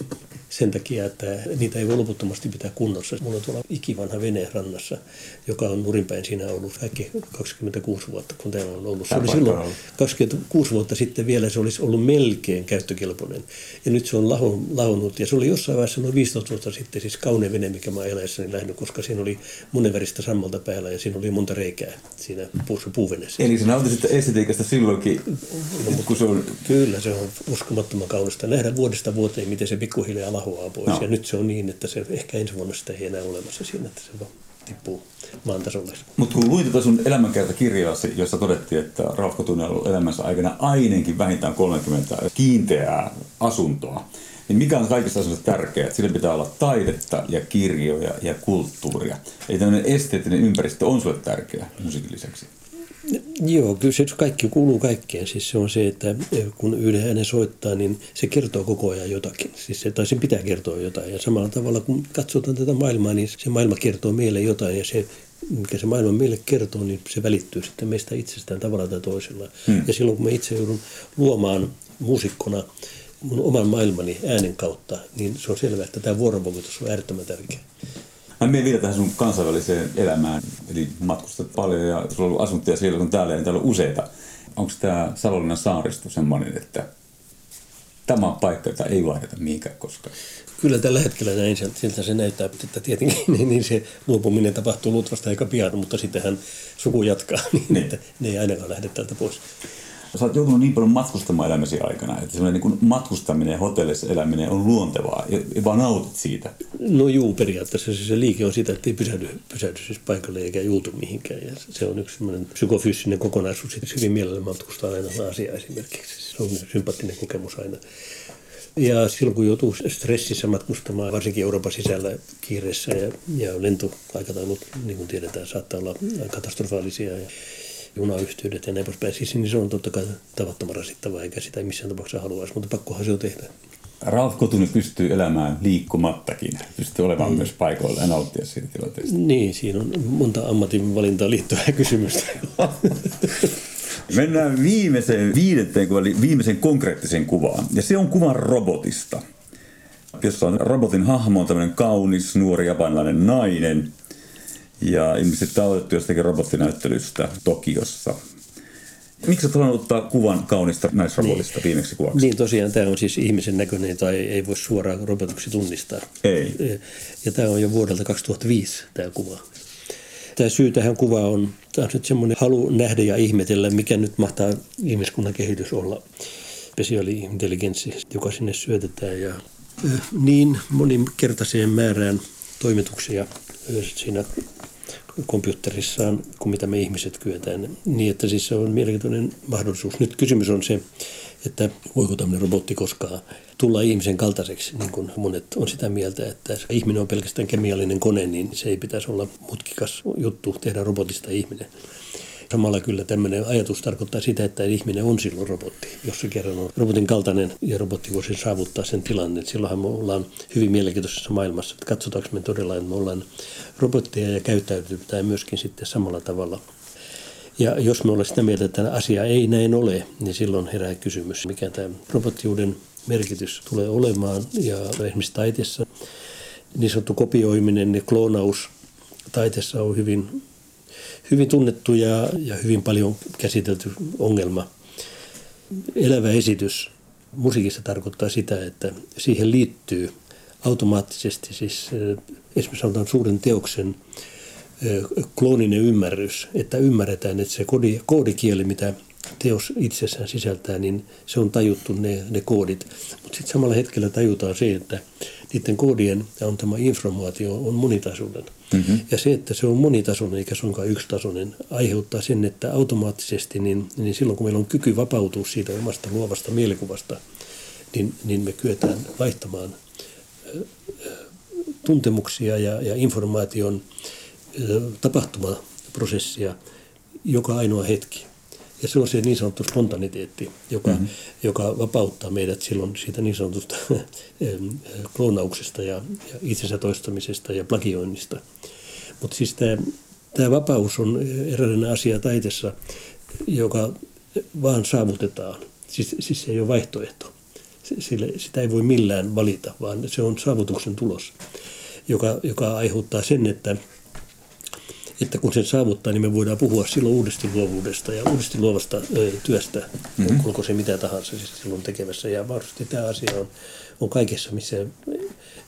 sen takia, että niitä ei voi loputtomasti pitää kunnossa. Mulla on tuolla ikivanha vene rannassa, joka on nurinpäin siinä ollut kaikki 26 vuotta, kun täällä on ollut. Se oli silloin 26 vuotta sitten vielä, se olisi ollut melkein käyttökelpoinen. Ja nyt se on lahonnut, ja se oli jossain vaiheessa noin 15 vuotta sitten siis kaunein vene, mikä mä oon eläessäni lähdnyt, koska siinä oli monenväristä sammalta päällä ja siinä oli monta reikää siinä puussa puuveneessä. Eli sinä nautisit estetiikasta silloinkin, no, kun se on... Kyllä, se on uskomattoman kaunista. Nähdä vuodesta vuoteen, miten se pikkuhiljaa lahoaa pois. No. Ja nyt se on niin, että se ehkä ensi vuonna sitä ei enää olemassa siinä, että se vaan tippuu maan tasolle. Mutta kun luin tätä sun elämänkertakirjaasi, jossa todettiin, että Ralf on ollut elämänsä aikana ainakin vähintään 30 kiinteää asuntoa, niin mikä on kaikista asioista tärkeää? Sillä pitää olla taidetta ja kirjoja ja kulttuuria. Eli tämmöinen esteettinen ympäristö on sulle tärkeä musiikin lisäksi. Joo, kyllä se kaikki kuuluu kaikkeen. Siis se on se, että kun yhden äänen soittaa, niin se kertoo koko ajan jotakin. Siis se, tai sen pitää kertoa jotain. Ja samalla tavalla kun katsotaan tätä maailmaa, niin se maailma kertoo meille jotain. Ja se, mikä se maailma meille kertoo, niin se välittyy sitten meistä itsestään tavalla tai toisella. Hmm. Ja silloin kun mä itse joudun luomaan muusikkona mun oman maailmani äänen kautta, niin se on selvää, että tämä vuorovaikutus on äärettömän tärkeä. Mä menen vielä tähän sun kansainväliseen elämään. Eli matkustat paljon ja sulla on ollut asuntoja siellä kun täällä, niin täällä on useita. Onko tämä Savonlinnan saaristo semmoinen, että tämä on paikka, jota ei vaihdeta mihinkään koskaan? Kyllä tällä hetkellä näin, siltä se näyttää, että tietenkin (laughs) niin, niin se luopuminen tapahtuu luultavasti aika pian, mutta sittenhän suku jatkaa, (laughs) niin, niin. että ne ei ainakaan lähde täältä pois. Sä oot joutunut niin paljon matkustamaan elämäsi aikana, että semmoinen niin matkustaminen ja hotellissa eläminen on luontevaa ja vaan nautit siitä. No juu, periaatteessa se, se liike on sitä, että ei pysähdy, pysähdy siis paikalle eikä juutu mihinkään. Ja se on yksi semmoinen psykofyysinen kokonaisuus. Sitten hyvin mielellä matkustaa aina Aasiaa esimerkiksi. Se on sympaattinen kokemus aina. Ja silloin kun joutuu stressissä matkustamaan, varsinkin Euroopan sisällä kiireessä ja, ja lentoaikataulut, niin kuin tiedetään, saattaa olla katastrofaalisia. Ja junayhteydet ja näin poispäin. Siis, niin se on totta kai tavattoman rasittavaa, eikä sitä missään tapauksessa haluaisi, mutta pakkohan se on tehdä. Ralf Kotunen pystyy elämään liikkumattakin, pystyy olemaan mm. myös paikoilla ja nauttia siitä tilanteesta. Niin, siinä on monta ammatinvalintaan liittyvää kysymystä. (laughs) Mennään viimeiseen viidenteen kuvaan, eli viimeiseen konkreettiseen kuvaan. Ja se on kuva robotista, jossa on robotin hahmo on tämmöinen kaunis, nuori japanilainen nainen – ja ilmeisesti tämä on otettu jostakin robottinäyttelystä Tokiossa. Miksi olet halunnut ottaa kuvan kaunista naisrobotista niin. viimeksi kuvaksi? Niin tosiaan tämä on siis ihmisen näköinen tai ei voi suoraan robotuksi tunnistaa. Ei. Ja tämä on jo vuodelta 2005 tämä kuva. Tämä syy tähän kuvaan on, tämä on nyt semmoinen halu nähdä ja ihmetellä, mikä nyt mahtaa ihmiskunnan kehitys olla. Spesiaali-intelligenssi, joka sinne syötetään ja niin moninkertaiseen määrään toimituksia siinä komputerissaan kuin mitä me ihmiset kyetään. Niin, että siis se on mielenkiintoinen mahdollisuus. Nyt kysymys on se, että voiko tämmöinen robotti koskaan tulla ihmisen kaltaiseksi, niin kuin monet on sitä mieltä, että ihminen on pelkästään kemiallinen kone, niin se ei pitäisi olla mutkikas juttu tehdä robotista ihminen. Samalla kyllä tämmöinen ajatus tarkoittaa sitä, että ihminen on silloin robotti. Jos se kerran on robotin kaltainen ja robotti voisi saavuttaa sen tilanne, silloinhan me ollaan hyvin mielenkiintoisessa maailmassa. Että katsotaanko me todella, että me ollaan robotteja ja käyttäytyy myöskin sitten samalla tavalla. Ja jos me ollaan sitä mieltä, että asia ei näin ole, niin silloin herää kysymys, mikä tämä robottiuden merkitys tulee olemaan. Ja esimerkiksi taiteessa niin sanottu kopioiminen ja kloonaus taiteessa on hyvin hyvin tunnettu ja, ja hyvin paljon käsitelty ongelma. Elävä esitys musiikissa tarkoittaa sitä, että siihen liittyy automaattisesti siis esimerkiksi sanotaan suuren teoksen klooninen ymmärrys, että ymmärretään, että se koodi, koodikieli, mitä teos itsessään sisältää, niin se on tajuttu ne, ne koodit. Mutta sitten samalla hetkellä tajutaan se, että niiden koodien antama informaatio on monitasoinen. Mm-hmm. Ja se, että se on monitasoinen eikä suinkaan yksitasoinen, aiheuttaa sen, että automaattisesti, niin, niin silloin kun meillä on kyky vapautua siitä omasta luovasta mielikuvasta, niin, niin me kyetään vaihtamaan tuntemuksia ja, ja informaation tapahtumaprosessia joka ainoa hetki. Ja se on se niin sanottu spontaniteetti, joka, mm-hmm. joka vapauttaa meidät silloin siitä niin sanotusta (laughs) kloonauksesta ja, ja itsensä toistamisesta ja plagioinnista. Mutta siis tämä, tämä vapaus on eräänlainen asia taiteessa, joka vaan saavutetaan. Siis, siis se ei ole vaihtoehto. Sille, sitä ei voi millään valita, vaan se on saavutuksen tulos, joka, joka aiheuttaa sen, että että kun sen saavuttaa, niin me voidaan puhua silloin uudesti luovuudesta ja uudesti luovasta ö, työstä, mm-hmm. onko se mitä tahansa siis silloin tekemässä. Ja varmasti tämä asia on, on kaikessa, missä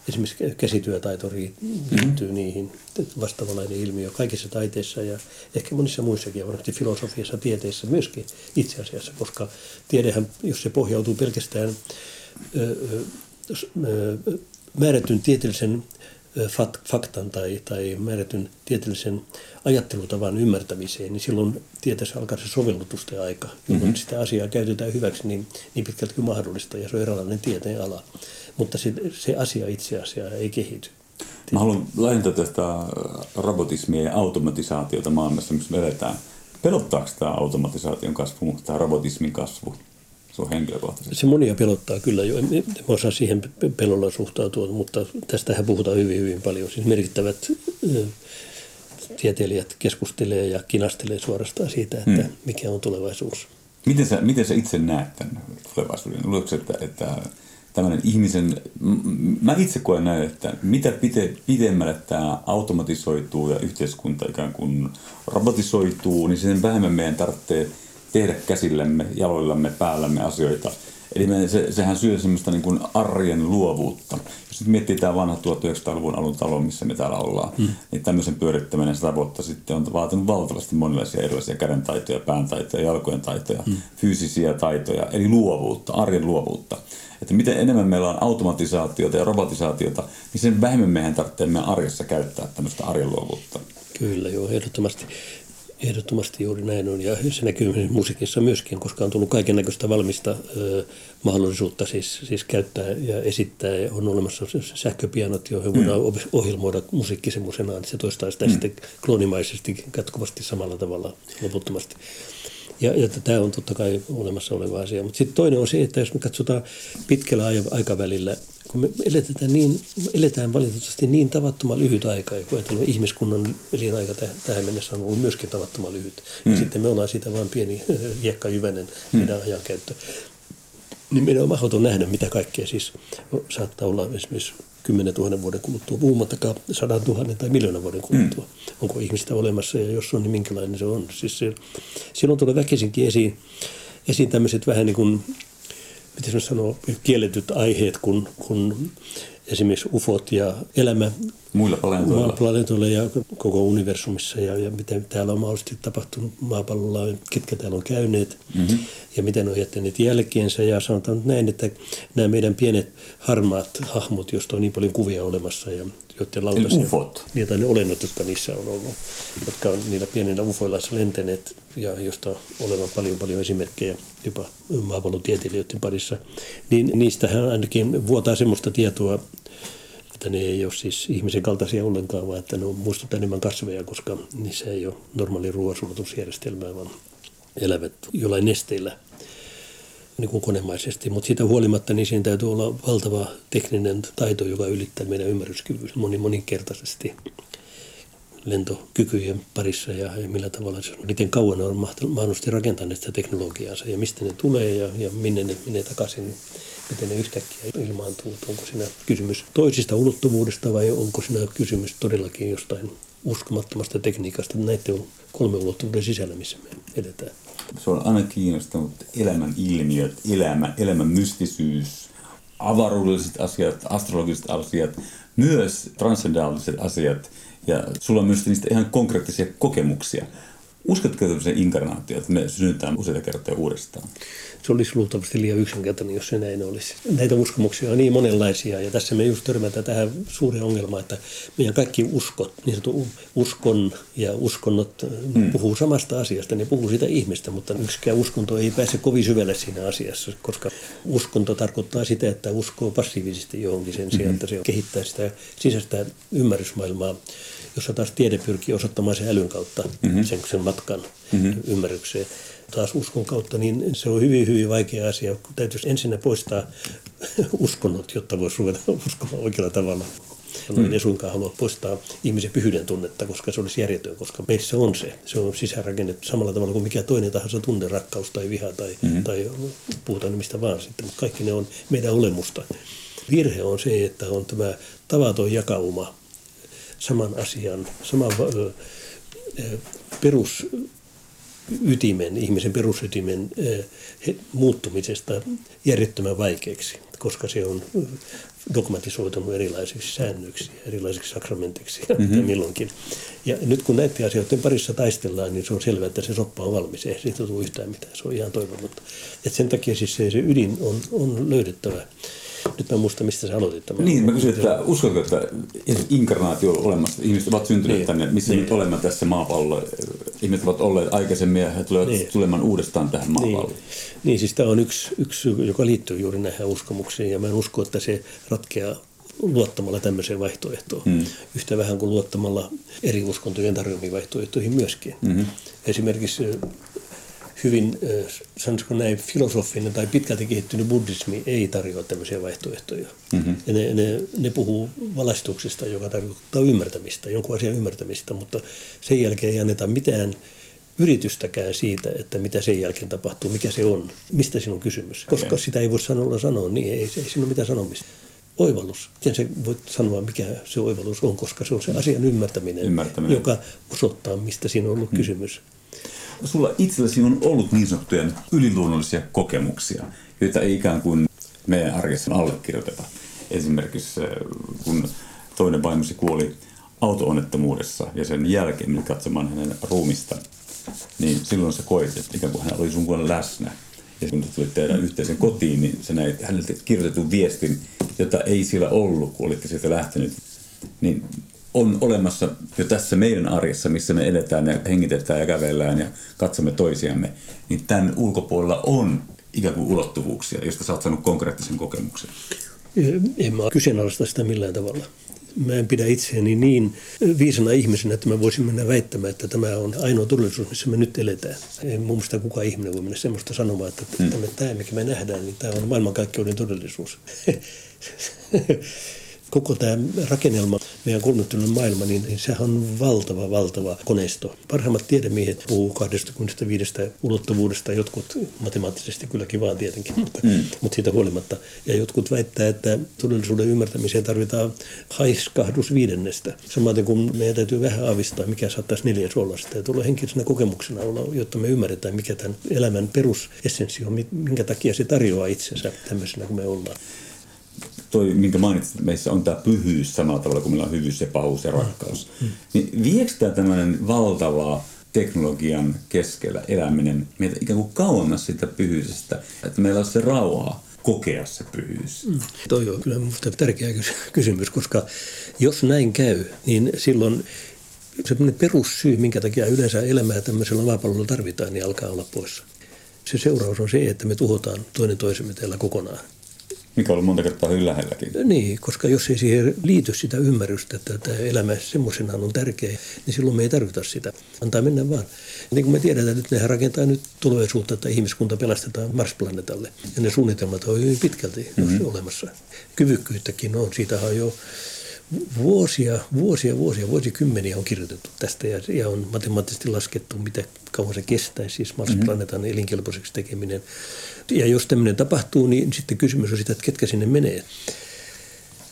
esimerkiksi käsityötaito liittyy mm-hmm. niihin, vastaavanlainen ilmiö kaikissa taiteissa ja ehkä monissa muissakin, ja varmasti filosofiassa, tieteissä myöskin itse asiassa, koska tiedehän, jos se pohjautuu pelkästään ö, ö, määrätyn tieteellisen faktan tai, tai määrätyn tieteellisen ajattelutavan ymmärtämiseen, niin silloin tieteessä alkaa se sovellutusten aika, jolloin mm-hmm. sitä asiaa käytetään hyväksi niin, niin pitkälti kuin mahdollista, ja se on eräänlainen tieteen ala. Mutta se, se asia itse asiassa ei kehity. Mä haluan laajentaa tästä robotismia ja automatisaatiota maailmassa, missä me eletään. Pelottaako tämä automatisaation kasvu, tämä robotismin kasvu? On henkilökohtaisesti? Se monia pelottaa kyllä jo. En osaa siihen pelolla suhtautua, mutta tästähän puhutaan hyvin, hyvin paljon. Siis merkittävät tieteilijät keskustelee ja kinastelee suorastaan siitä, että hmm. mikä on tulevaisuus. Miten sä, miten sä itse näet tämän tulevaisuuden? Luuletko, että, että tämmöinen ihmisen, mä itse koen näin, että mitä pite, pidemmälle tämä automatisoituu ja yhteiskunta ikään kuin robotisoituu, niin sen vähemmän meidän tarvitsee – tehdä käsillämme, jaloillamme, päällämme asioita. Eli me, se, sehän syö semmoista niin kuin arjen luovuutta. Jos nyt miettii tämä vanha 1900-luvun alun talo, missä me täällä ollaan, mm. niin tämmöisen pyörittäminen sitä vuotta sitten on vaatinut valtavasti monenlaisia erilaisia kädentaitoja, pääntaitoja, jalkojen taitoja, mm. fyysisiä taitoja, eli luovuutta, arjen luovuutta. Että miten enemmän meillä on automatisaatiota ja robotisaatiota, niin sen vähemmän meidän tarvitsee meidän arjessa käyttää tämmöistä arjen luovuutta. Kyllä, joo, ehdottomasti. Ehdottomasti juuri näin on ja se näkyy musiikissa myöskin, koska on tullut kaiken näköistä valmista ö, mahdollisuutta siis, siis käyttää ja esittää. Ja on olemassa sähköpianot, joihin mm. voidaan ohjelmoida musiikki semmoisenaan, että se toistaa sitä mm. sitten kloonimaisesti jatkuvasti samalla tavalla loputtomasti. Ja, ja tämä on totta kai olemassa oleva asia. Mutta sitten toinen on se, että jos me katsotaan pitkällä aikavälillä kun me eletään, niin, eletään valitettavasti niin tavattoman lyhyt aika, ja kun ajatellaan ihmiskunnan elinaika tähän mennessä on ollut myöskin tavattoman lyhyt. Mm. Ja sitten me ollaan siitä vain pieni (laughs) hiekkajyvänen mm. meidän ajankäyttö. Niin meidän on mahdoton nähdä, mitä kaikkea siis saattaa olla esimerkiksi 10 000 vuoden kuluttua, puhumattakaan 100 000 tai miljoonan vuoden kuluttua. Mm. Onko ihmistä olemassa ja jos on, niin minkälainen se on. Siis se, silloin tulee väkisinkin esiin, esiin tämmöiset vähän niin kuin, miten se sanoo, kielletyt aiheet, kun, kun esimerkiksi ufot ja elämä muilla planeetoilla, planeetoilla ja koko universumissa ja, ja miten täällä on mahdollisesti tapahtunut maapallolla, ketkä täällä on käyneet mm-hmm. ja miten on jättäneet jälkeensä. Ja sanotaan näin, että nämä meidän pienet harmaat hahmot, joista on niin paljon kuvia olemassa ja joiden lautasia, ufot. Tai ne olennot, jotka niissä on ollut, jotka on niillä pienillä ufoilla lentäneet ja josta on olevan paljon paljon esimerkkejä jopa maapallotieteilijöiden parissa, niin niistähän ainakin vuotaa semmoista tietoa, että ne ei ole siis ihmisen kaltaisia ollenkaan, vaan että ne on muistuttaa enemmän kasveja, koska niissä ei ole normaali ruoansulatusjärjestelmää, vaan elävät jollain nesteillä niin kuin konemaisesti, mutta siitä huolimatta niin siinä täytyy olla valtava tekninen taito, joka ylittää meidän ymmärryskyvyn moni, moninkertaisesti lentokykyjen parissa ja, ja millä tavalla miten kauan on mahdollisesti rakentaneet sitä teknologiaansa ja mistä ne tulee ja, ja minne ne menee takaisin, miten ne yhtäkkiä ilmaantuu. Onko siinä kysymys toisista ulottuvuudesta vai onko siinä kysymys todellakin jostain uskomattomasta tekniikasta. Näiden on kolme ulottuvuuden sisällä, missä me edetään. Se on aina kiinnostanut elämän ilmiöt, elämä, elämän mystisyys, avaruudelliset asiat, astrologiset asiat, myös transcendaaliset asiat. Ja sulla on myös niistä ihan konkreettisia kokemuksia. Uskotko tämmöiseen inkarnaatioon, että me synnytään useita kertoja uudestaan? se olisi luultavasti liian yksinkertainen, jos se näin olisi. Näitä uskomuksia on niin monenlaisia ja tässä me just törmätään tähän suureen ongelmaan, että meidän kaikki uskot, niin sanottu uskon ja uskonnot mm. puhuu samasta asiasta, ne puhuu sitä ihmistä, mutta yksikään uskonto ei pääse kovin syvälle siinä asiassa, koska uskonto tarkoittaa sitä, että uskoo passiivisesti johonkin sen sijaan, mm-hmm. että se kehittää sitä sisäistä ymmärrysmaailmaa, jossa taas tiede pyrkii osoittamaan sen älyn kautta mm-hmm. sen, sen matkan mm-hmm. ymmärrykseen taas uskon kautta, niin se on hyvin, hyvin vaikea asia. Täytyisi ensin poistaa (laughs) uskonnot, jotta voisi ruveta (laughs) uskomaan oikealla tavalla. Mm. En suinkaan halua poistaa ihmisen pyhyyden tunnetta, koska se olisi järjetön, koska meissä on se. Se on sisäänrakennettu samalla tavalla kuin mikä toinen tahansa tunne, rakkaus tai viha tai, mm-hmm. tai puhutaan mistä vaan sitten. Mutta kaikki ne on meidän olemusta. Virhe on se, että on tämä tavaton jakauma saman asian, saman perus ytimen, ihmisen perusytimen muuttumisesta järjettömän vaikeaksi, koska se on dogmatisoitunut erilaisiksi säännöiksi, erilaisiksi sakramentiksi mm-hmm. milloinkin. Ja nyt kun näiden asioiden parissa taistellaan, niin se on selvää, että se soppa on valmis. Ei siitä tule yhtään mitään, se on ihan toivonut. Et sen takia siis se, se ydin on, on löydettävä nyt mä muistan, mistä sä aloitit tämän. Niin, mä kysyin, että uskotko, että inkarnaatio on olemassa? Ihmiset ovat syntyneet niin. tänne, missä niin. nyt olemme tässä maapallolla. Ihmiset ovat olleet aikaisemmin ja he tulevat niin. tulemaan uudestaan tähän maapalloon. Niin, niin siis tämä on yksi, yksi, joka liittyy juuri näihin uskomuksiin ja mä en usko, että se ratkeaa luottamalla tämmöiseen vaihtoehtoon. Hmm. Yhtä vähän kuin luottamalla eri uskontojen tarjoamiin vaihtoehtoihin myöskin. Hmm. Esimerkiksi hyvin, sanoisiko näin, filosofinen tai pitkälti kehittynyt buddhismi ei tarjoa tämmöisiä vaihtoehtoja. Mm-hmm. Ja ne, ne, ne puhuu valaistuksesta, joka tarkoittaa ymmärtämistä, jonkun asian ymmärtämistä, mutta sen jälkeen ei anneta mitään yritystäkään siitä, että mitä sen jälkeen tapahtuu, mikä se on, mistä siinä on kysymys. Koska okay. sitä ei voi sanoa sanoa, niin ei, ei siinä ole mitään sanomista. Oivallus. Miten se voit sanoa, mikä se oivallus on, koska se on se asian ymmärtäminen, ymmärtäminen. joka osoittaa, mistä siinä on ollut hmm. kysymys sulla itselläsi on ollut niin sanottuja yliluonnollisia kokemuksia, joita ei ikään kuin meidän arjessa allekirjoiteta. Esimerkiksi äh, kun toinen vaimosi kuoli auto-onnettomuudessa ja sen jälkeen minä katsomaan hänen ruumista, niin silloin sä koit, että ikään kuin hän oli sun kuin läsnä. Ja kun tulit tehdä yhteisen kotiin, niin sä näit häneltä kirjoitetun viestin, jota ei siellä ollut, kun olitte sieltä lähtenyt. Niin on olemassa jo tässä meidän arjessa, missä me eletään ja hengitetään ja kävellään ja katsomme toisiamme, niin tämän ulkopuolella on ikään kuin ulottuvuuksia, joista sä oot saanut konkreettisen kokemuksen. En mä kyseenalaista sitä millään tavalla. Mä en pidä itseäni niin viisana ihmisenä, että mä voisin mennä väittämään, että tämä on ainoa todellisuus, missä me nyt eletään. En mun mielestä kukaan ihminen voi mennä semmoista sanomaan, että hmm. tämä, mikä me nähdään, niin tämä on maailmankaikkeuden todellisuus. (laughs) koko tämä rakennelma, meidän kolmettunut maailma, niin, niin sehän on valtava, valtava koneisto. Parhaimmat tiedemiehet puhuu 25 ulottuvuudesta, jotkut matemaattisesti kylläkin vaan tietenkin, mutta, mm. mutta siitä huolimatta. Ja jotkut väittää, että todellisuuden ymmärtämiseen tarvitaan haiskahdus viidennestä. Samaten kuin meidän täytyy vähän aavistaa, mikä saattaisi neljäs olla. Sitä tulee henkisenä kokemuksena olla, jotta me ymmärretään, mikä tämän elämän perusessenssi on, minkä takia se tarjoaa itsensä tämmöisenä kuin me ollaan toi, minkä mainitsit, että meissä on tämä pyhyys samalla tavalla kuin meillä on hyvyys ja pahuus ja rakkaus. Mm. Niin viekö tämä tämmöinen valtava teknologian keskellä eläminen meitä ikään kuin kauemmas sitä pyhyysestä, että meillä on se rauhaa kokea se pyhyys? Mm. Toi on kyllä minusta tärkeä kysymys, koska jos näin käy, niin silloin semmoinen perussyy, minkä takia yleensä elämää tämmöisellä maapallolla tarvitaan, niin alkaa olla poissa. Se seuraus on se, että me tuhotaan toinen toisemme täällä kokonaan. Mikä on monta kertaa hyvin lähelläkin. Niin, koska jos ei siihen liity sitä ymmärrystä, että tämä elämä semmoisenaan on tärkeä, niin silloin me ei tarvita sitä. Antaa mennä vaan. Niin kuin me tiedetään, että nehän rakentaa nyt tulevaisuutta, että ihmiskunta pelastetaan Mars-planeetalle. Ja ne suunnitelmat on hyvin pitkälti mm-hmm. olemassa. Kyvykkyyttäkin on. Siitä on jo vuosia, vuosia, vuosia, vuosikymmeniä on kirjoitettu tästä ja, ja on matemaattisesti laskettu, mitä kauan se kestäisi, siis Mars-planeetan mm-hmm. elinkelpoiseksi tekeminen. Ja jos tämmöinen tapahtuu, niin sitten kysymys on sitä, että ketkä sinne menee.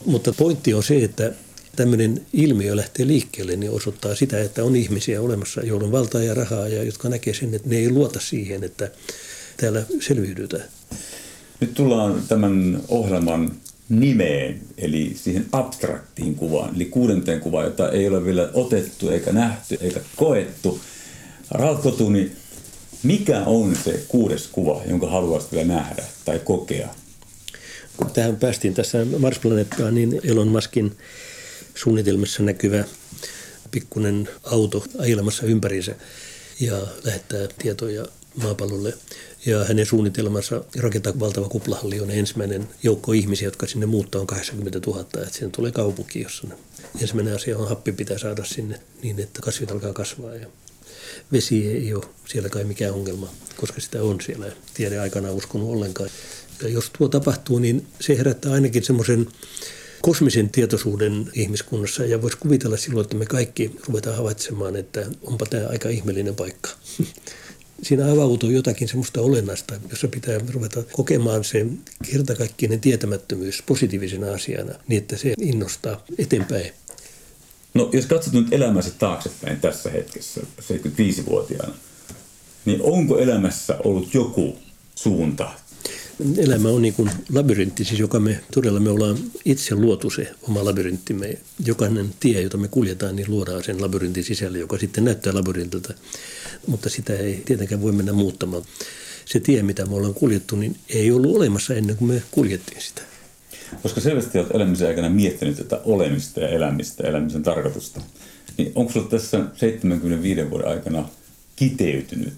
Mutta pointti on se, että tämmöinen ilmiö lähtee liikkeelle, niin osoittaa sitä, että on ihmisiä olemassa, joilla on valtaa ja rahaa ja jotka näkee sen, että ne ei luota siihen, että täällä selviydytään. Nyt tullaan tämän ohjelman nimeen, eli siihen abstraktiin kuvaan, eli kuudenteen kuvaan, jota ei ole vielä otettu eikä nähty eikä koettu. Ralf Kotuni, mikä on se kuudes kuva, jonka haluaisit vielä nähdä tai kokea? Kun tähän päästiin tässä Mars-planeettaan, niin Elon Muskin suunnitelmassa näkyvä pikkunen auto ajelemassa ympäriinsä ja lähettää tietoja maapallolle. Ja hänen suunnitelmansa rakentaa valtava kuplahalli on ensimmäinen joukko ihmisiä, jotka sinne muuttaa on 80 000. Että sinne tulee kaupunki, jossa ensimmäinen asia on happi pitää saada sinne niin, että kasvit alkaa kasvaa. Ja vesi ei ole siellä kai mikään ongelma, koska sitä on siellä. Tiede aikana uskonut ollenkaan. Ja jos tuo tapahtuu, niin se herättää ainakin semmoisen kosmisen tietoisuuden ihmiskunnassa ja voisi kuvitella silloin, että me kaikki ruvetaan havaitsemaan, että onpa tämä aika ihmeellinen paikka. (laughs) Siinä avautuu jotakin semmoista olennaista, jossa pitää ruveta kokemaan se kertakaikkinen tietämättömyys positiivisena asiana, niin että se innostaa eteenpäin. No jos katsot nyt elämäsi taaksepäin tässä hetkessä, 75-vuotiaana, niin onko elämässä ollut joku suunta? Elämä on niin kuin labyrintti, siis joka me todella me ollaan itse luotu se oma labyrinttimme. Jokainen tie, jota me kuljetaan, niin luodaan sen labyrintin sisälle, joka sitten näyttää labyrintilta, mutta sitä ei tietenkään voi mennä muuttamaan. Se tie, mitä me ollaan kuljettu, niin ei ollut olemassa ennen kuin me kuljettiin sitä. Koska selvästi olet elämisen aikana miettinyt tätä olemista ja elämistä ja elämisen tarkoitusta. Niin onko sinulla tässä 75 vuoden aikana kiteytynyt,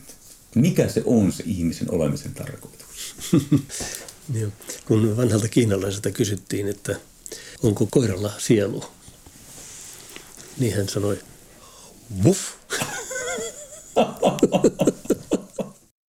mikä se on se ihmisen olemisen tarkoitus? (laughs) kun vanhalta kiinalaiselta kysyttiin, että onko koiralla sielu, niin hän sanoi, wuff. (laughs) ハハハハ。